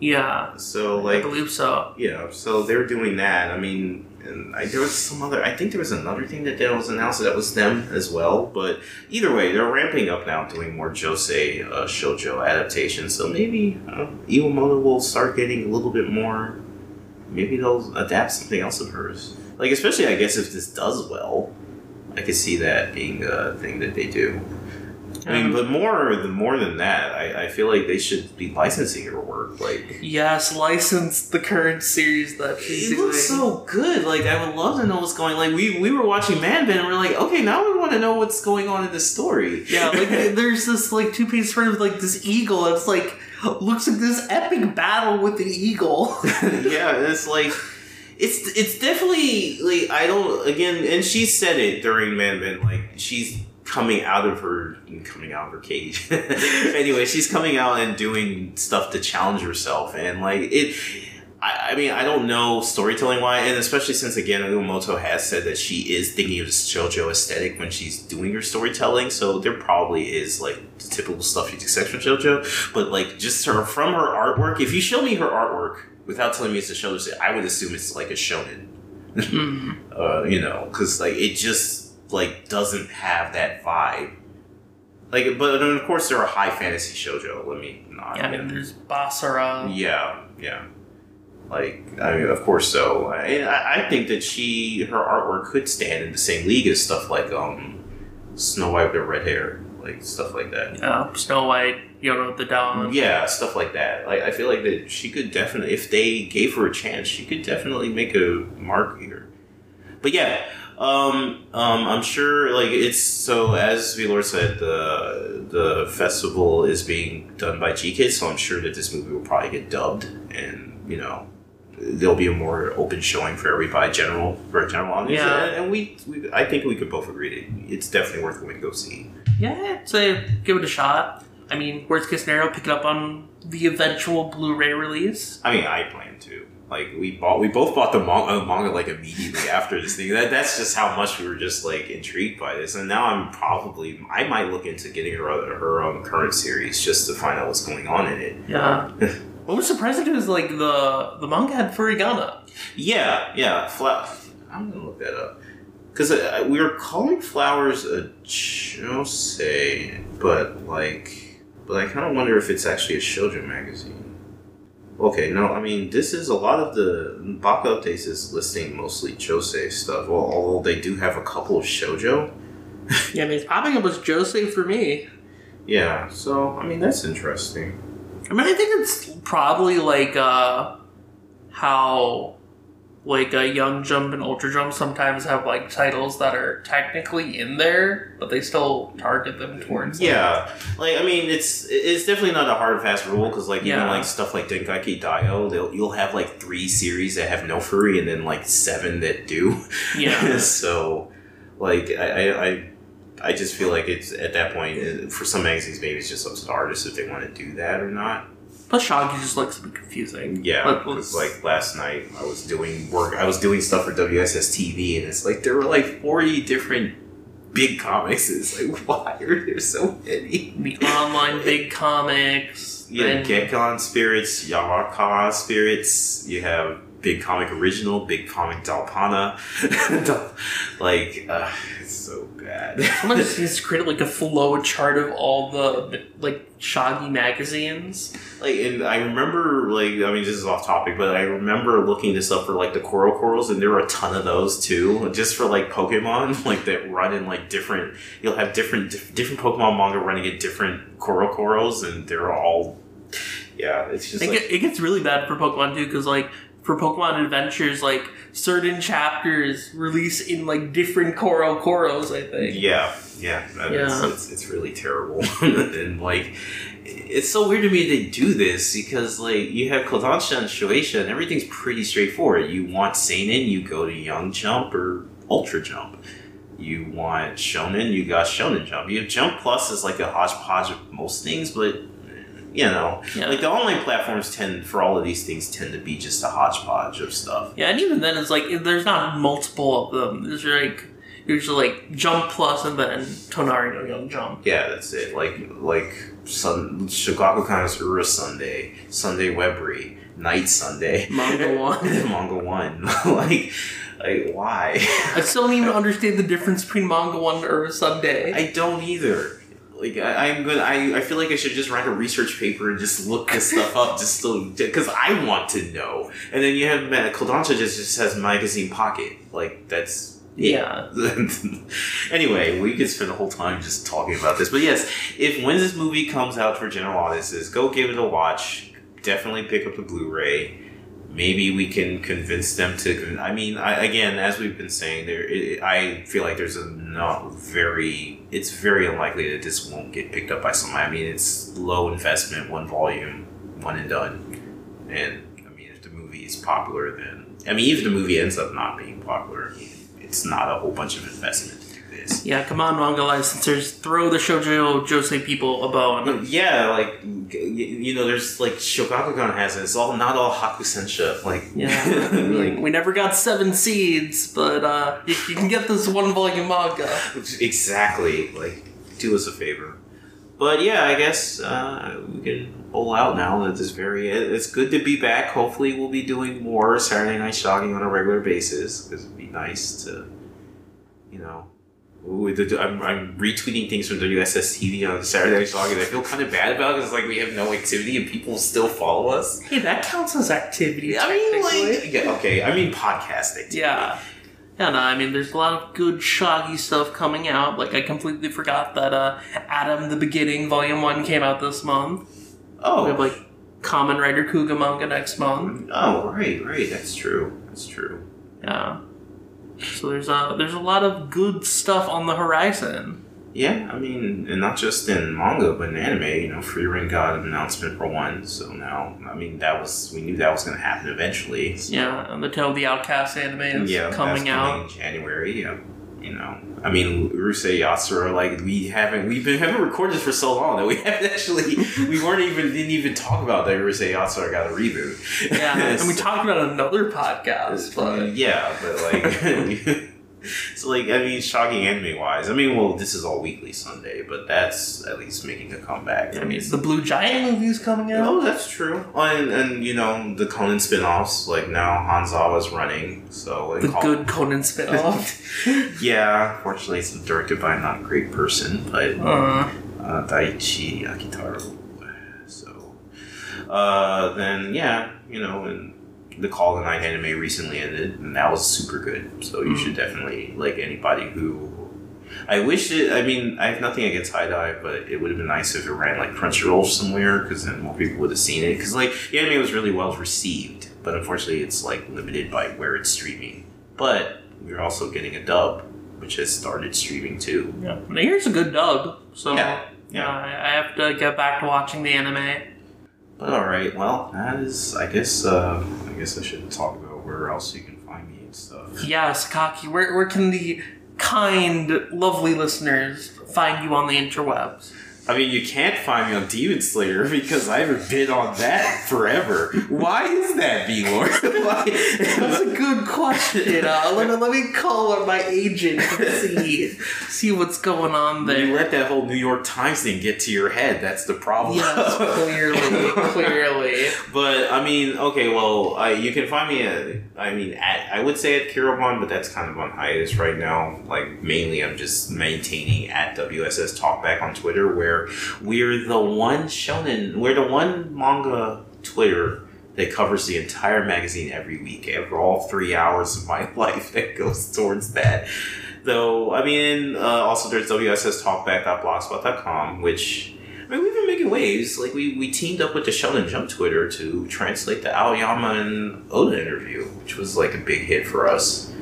Yeah, So I like, believe so. yeah. So they're doing that. I mean. And I, there was some other. I think there was another thing that was announced that was them as well. But either way, they're ramping up now, doing more Josei uh, Shoujo adaptations. So maybe uh, Iwamoto will start getting a little bit more. Maybe they'll adapt something else of hers. Like especially, I guess if this does well, I could see that being a thing that they do. I mean, um, but more the more than that, I, I feel like they should be licensing her work. Like Yes, license the current series that she's it doing. looks so good. Like I would love to know what's going. Like we we were watching Manben and we're like, okay, now we want to know what's going on in this story. yeah, like *laughs* there's this like two page spread with like this eagle. It's like looks like this epic battle with an eagle. *laughs* *laughs* yeah, it's like it's it's definitely like I don't again, and she said it during Manben. Like she's coming out of her coming out of her cage. *laughs* anyway, she's coming out and doing stuff to challenge herself, and like it. I, I mean, I don't know storytelling why, and especially since again, Iwamoto has said that she is thinking of this JoJo aesthetic when she's doing her storytelling. So there probably is like the typical stuff you'd expect from JoJo, but like just her from her artwork. If you show me her artwork without telling me it's a shonen, I would assume it's like a shonen. *laughs* uh, you know, because like it just like doesn't have that vibe. Like, but then of course there are high fantasy shojo. Let me not. yeah, I mean, there's Basara. Yeah, yeah. Like, I mean, of course so. I, I think that she, her artwork could stand in the same league as stuff like um, Snow White with her red hair, like stuff like that. Uh, Snow White, Yona of the Dawn. Yeah, stuff like that. Like, I feel like that she could definitely, if they gave her a chance, she could definitely make a mark here. But yeah, um, um, I'm sure. Like, it's so as Velor said, the the festival is being done by GK, so I'm sure that this movie will probably get dubbed, and you know, there'll be a more open showing for everybody, general for a general audience. Yeah. and, and we, we, I think we could both agree that it's definitely worth going to go see. Yeah, I'd say give it a shot. I mean, worst case scenario, pick it up on the eventual Blu-ray release. I mean, I plan to. Like we bought, we both bought the manga, manga like immediately after this thing. That that's just how much we were just like intrigued by this. And now I'm probably, I might look into getting her other, her um, current series just to find out what's going on in it. Yeah. *laughs* what was surprising too is like the the manga had Furigana. Yeah, yeah. Fla- I'm gonna look that up because uh, we were calling flowers a josei, but like, but I kind of wonder if it's actually a children magazine. Okay, no, I mean this is a lot of the Baka updates is listing mostly Josei stuff. Well, although they do have a couple of shoujo. *laughs* Yeah, I mean, it's popping up as Josei for me. Yeah, so I mean that's interesting. I mean, I think it's probably like uh, how like a Young Jump and Ultra Jump sometimes have like titles that are technically in there, but they still target them towards. Yeah, like I mean, it's it's definitely not a hard and fast rule because like even like stuff like Dengeki Daioh, they'll you'll have like three series that have no furry and then like seven that do. Yeah. *laughs* so, like I, I I I just feel like it's at that point uh, for some magazines maybe it's just up to the artists if they want to do that or not. Plus, Shaggy just likes to be confusing. Yeah, Like, because like last night I was doing work, I was doing stuff for WSS TV, and it's like there were like forty different big comics. It's like *laughs* why are there so many? the online big comics. Yeah, and- Gekkan spirits, Yawaraka spirits. You have Big Comic Original, Big Comic Dalpana. *laughs* like, uh, it's so bad. Someone just needs to create like a flow chart of all the like Shaggy magazines. like, and I remember, like, I mean, this is off topic, but I remember looking this up for like the CoroCoros, and there were a ton of those too, just for like Pokemon, *laughs* like that run in like different. You'll have different diff- different Pokemon manga running at different CoroCoros, and they're all. Yeah, it's just It, like get, it gets really bad for Pokemon too, because like for Pokemon Adventures, like certain chapters release in like different CoroCoros. I think. Yeah, yeah, that is- Yeah. It's, it's really terrible, *laughs* and like, it's so weird to me they do this because like you have Kodansha and Shueisha, and everything's pretty straightforward. You want seinen, you go to Young Jump or Ultra Jump. You want shonen, you got Shonen Jump. You have Jump Plus is like a hodgepodge of most things, but you know, Yeah. like the online platforms tend for all of these things tend to be just a hodgepodge of stuff. Yeah, and even then, it's like there's not multiple of them. There's like usually like Jump Plus and then Tonari no Young Jump. Yeah, that's it. Like like Sun Shogaku Ura Sunday, Sunday Webry, Night Sunday, Manga *laughs* One. Manga One. *laughs* like like why? I still don't even *laughs* understand the difference between Manga One or Sunday. I don't either. Like I, I'm good. I, I feel like I should just write a research paper and just look this stuff up, just to because I want to know. And then you have Kodansha just just has magazine pocket. Like that's Yeah. *laughs* anyway, we could spend the whole time just talking about this. But yes, if when this movie comes out for general audiences, go give it a watch. Definitely pick up the Blu-ray. Maybe we can convince them to. I mean, I, again, as we've been saying, there. It, I feel like there's a not very. It's very unlikely that this won't get picked up by somebody. I mean, it's low investment, one volume, one and done. And I mean, if the movie is popular, then I mean, even if the movie ends up not being popular, I mean, it's not a whole bunch of investment this. Yeah, come on, manga licensors, throw the shoujo josei people a bone. Yeah, like you know, there's like Shogakukan has it. It's all not all Hakusensha. Like Yeah, *laughs* like we never got seven seeds, but uh, you, can get this one volume manga. exactly. Like do us a favor. But yeah, I guess uh, we can pull out now that this very. It's good to be back. Hopefully, we'll be doing more Saturday Night Shaggy on a regular basis because it'd be nice to, you know. Ooh, the- I'm, I'm retweeting things from WSS TV on Saturday Night Shaggy. I feel kind of bad about it because like we have no activity and people still follow us. Hey, that counts as activity. I mean, technically. like, yeah, okay. I mean, podcast activity. Yeah. Yeah, no, I mean, there's a lot of good shoggy stuff coming out. Like, I completely forgot that uh, Adam the Beginning Volume 1 came out this month. Oh, We have, like, Kamen Rider Kuuga manga next month. oh, right, right. That's true. That's true. Yeah. So there's a, there's a lot of good stuff on the horizon. Yeah, I mean, and not just in manga, but in anime. You know, Frieren got an announcement for one, so now, I mean, that was we knew that was going to happen eventually. Yeah, and the Tale of the Outcast anime is yeah, coming that's out. in January. Yeah, you know, I mean, Urusei Yatsura, like we haven't we've been haven't recorded this for so long that we *laughs* haven't actually we weren't even didn't even talk about that Urusei Yatsura got a reboot. Yeah, *laughs* and we talked about another podcast, but yeah, but like, *laughs* *laughs* so like, I mean, shocking anime wise, I mean, well, this is all weekly Sunday, but that's at least making a comeback. I mean, the Blue Giant movie's coming out. Oh, that's true. And, and you know the Conan spin-offs, like now Hanzawa's running, so and the good Conan spinoff. *laughs* Yeah, fortunately, it's directed by a not great person, but uh, uh, Daichi Akitaro. So, uh, then yeah, you know, and the Call of the Night anime recently ended, and that was super good. So you should definitely like anybody who. I wish it. I mean, I have nothing against HIDIVE, but it would have been nice if it ran like Crunchyroll somewhere, because then more people would have seen it. Because like the anime was really well received, but unfortunately, it's like limited by where it's streaming. But we're also getting a dub, which has started streaming too. yeah. Here's a good dub. So Yeah, yeah, I, I have to get back to watching the anime. But all right, well, that is. I guess. Uh, guess I should talk about where else you can find me and stuff. Yeah, Sakaki, where where can the kind, lovely listeners find you on the interwebs? I mean, you can't find me on Demon Slayer *laughs* because I haven't been on that forever. Why is that, B Lord? *laughs* That's a good question. Uh, let, me, let me call up my agent and see see what's going on there. you let that whole New York Times thing get to your head. That's the problem. Yes, clearly, *laughs* clearly. But I mean, okay, well, I, you can find me at, I mean, at, I would say at Kirobon, but that's kind of on hiatus right now. Like, mainly I'm just maintaining at WSS Talkback on Twitter, where we're the one shonen, we're the one manga Twitter that covers the entire magazine every week. After all three hours of my *laughs* life that goes towards that. Though, I mean, uh, also there's WSSTalkback.blogspot.com, which I mean, we've been making waves. Like we, we teamed up with the Shonen Jump Twitter to translate the Aoyama and Oda interview, which was like a big hit for us.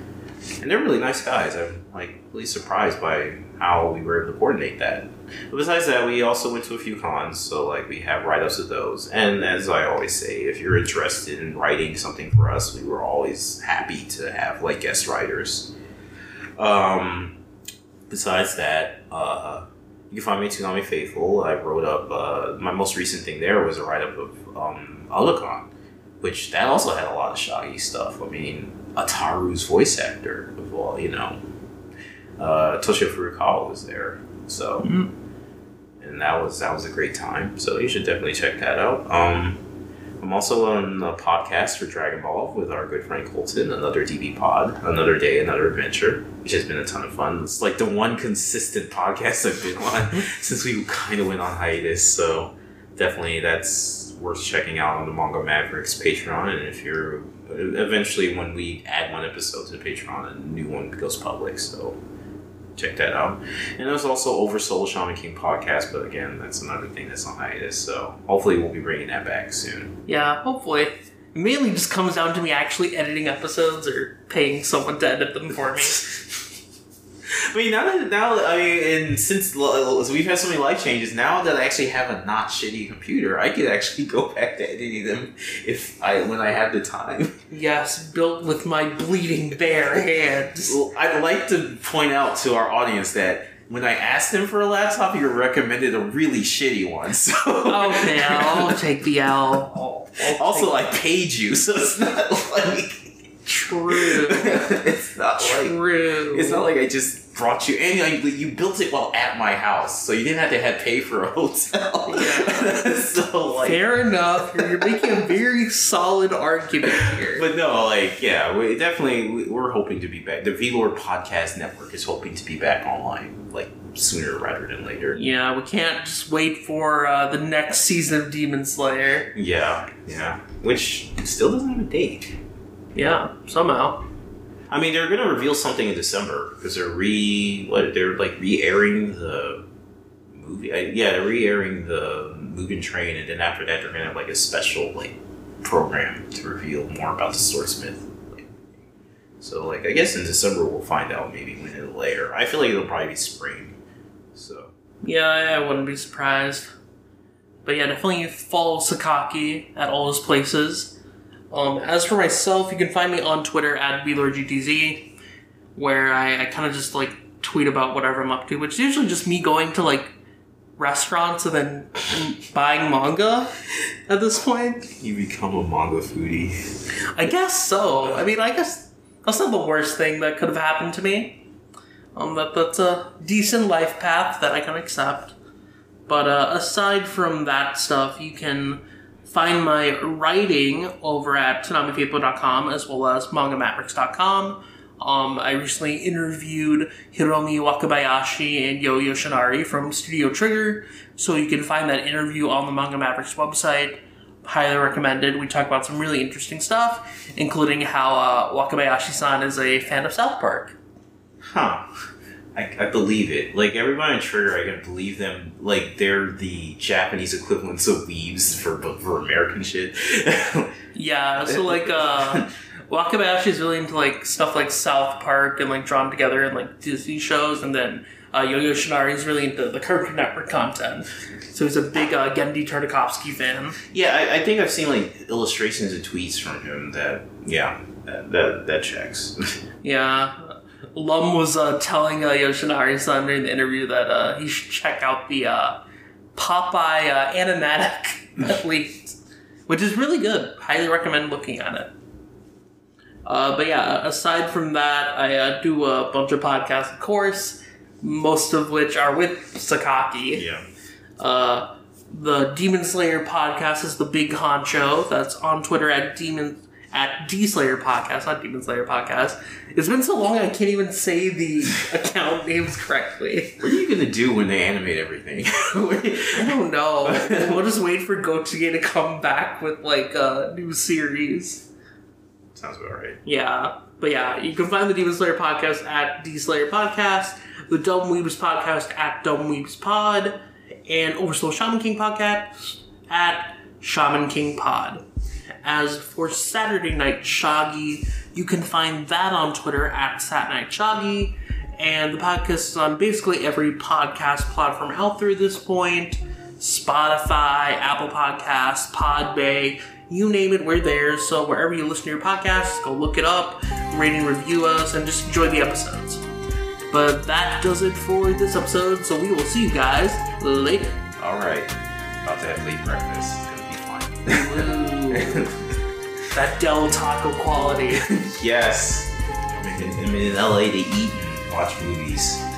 And they're really nice guys. I'm like really surprised by how we were able to coordinate that. Besides that, we also went to a few cons, so like we have write-ups of those. And as I always say, if you're interested in writing something for us, we were always happy to have like guest writers. Um, besides that, uh, you can find me at Tsunami Faithful. I wrote up uh, my most recent thing there was a write up of um, Alucon, which that also had a lot of shaggy stuff. I mean, Ataru's voice actor, well, you know, uh, Toshio Furukawa was there, so Mhm. and that was that was a great time. So you should definitely check that out. Um, I'm also on a podcast for Dragon Ball with our good friend Colton, another DB pod, another day, another adventure, which has been a ton of fun. It's like the one consistent *laughs* podcast I've been on *laughs* *laughs* since we kind of went on hiatus. So definitely that's worth checking out on the Manga Mavericks Patreon. And if you're eventually, when we add one episode to the Patreon, a new one goes public. So check that out. And there's also Over Soul Shaman King podcast, but again, that's another thing that's on hiatus. So hopefully, we'll be bringing that back soon. Yeah, hopefully. It mainly just comes down to me actually editing episodes or paying someone to edit them for me. *laughs* I mean, now that now I mean, and since we've had so many life changes, now that I actually have a not shitty computer, I could actually go back to editing them if I when I have the time. yes, built with my bleeding bare hands. Well, I'd like to point out to our audience that when I asked him for a laptop, he recommended a really shitty one. *laughs* So oh, Okay, I'll take the L. *laughs* I'll- I'll also, I paid you, so it's not *laughs* like true, it's not like true. it's not like I just brought you and like, you built it while at my house, so you didn't have to have pay for a *laughs* hotel. Yeah. *laughs* so like, Fair enough. You're making a very solid argument here. but no, like yeah, we definitely we- we're hoping to be back. The VLord Podcast Network is hoping to be back online like sooner rather than later. yeah, we can't just wait for uh, the next season of Demon Slayer. Yeah, yeah, which still doesn't have a date. Yeah, somehow. I mean, they're gonna reveal something in December because they're re what they're like re-airing the movie. I, yeah, they're re-airing the Mugen Train, and then after that, they're gonna have like a special like program to reveal more about the Swordsmith. Like, so, like, I guess in December we'll find out maybe when it'll air. I feel like it'll probably be spring. So Yeah, I wouldn't be surprised. But yeah, definitely follow Sakaki at all his places. Um, as for myself, you can find me on Twitter at BLordGTZ, where I, I kind of just like tweet about whatever I'm up to, which is usually just me going to like restaurants and then *laughs* buying manga at this point. you become a manga foodie. I guess so. I mean, I guess that's not the worst thing that could have happened to me. Um, that that's a decent life path that I can accept. But uh, aside from that stuff, you can find my writing over at TanamiFaithful.com as well as MangaMavericks.com. Um, I recently interviewed Hiromi Wakabayashi and Yo Yoshinari from Studio Trigger, so you can find that interview on the Manga Mavericks website highly recommended. We talk about some really interesting stuff, including how uh, Wakabayashi-san is a fan of South Park. Huh. I, I believe it. Like everybody on Trigger, I can believe them. Like they're the Japanese equivalents of weebs for for American shit. *laughs* Yeah, so like uh, Wakabayashi is really into like stuff like South Park and like drawn together and like Disney shows, and then uh, Yo Yoshinari is really into the Cartoon Network content. So he's a big uh, Genndy Tartakovsky fan. yeah, I, I think I've seen like illustrations and tweets from him that yeah that that, that checks. *laughs* Yeah. Lum was uh, telling uh, Yoshinari-san during the interview that uh, he should check out the uh, Popeye uh, animatic *laughs* at least, which is really good. Highly recommend looking at it. Uh, but yeah, aside from that, I uh, do a bunch of podcasts, of course, most of which are with Sakaki. yeah. Uh, the Demon Slayer podcast is the big honcho. That's on Twitter at Demon at D Slayer podcast, not Demon Slayer podcast. It's been so long I can't even say the *laughs* account names correctly. What are you gonna do when they animate everything? *laughs* I don't know. *laughs* we'll just wait for Gotouge to come back with like a new series. Sounds about right. Yeah. But yeah, you can find the Demon Slayer podcast at D Slayer Podcast, the Dumb Weebs podcast at Dumb Weebs Pod, and Oversoul Shaman King podcast at Shaman King Pod. As for Saturday Night Shaggy, you can find that on Twitter at Sat Night Shaggy, and the podcast is on basically every podcast platform out there at this point. Spotify, Apple Podcasts, Podbay, you name it, we're there. So wherever you listen to your podcasts, go look it up, rate and review us, and just enjoy the episodes. But that does it for this episode, so we will see you guys later. All right. About to have late breakfast. That Del Taco quality. *laughs* yes. I'm in, LA to eat and watch movies.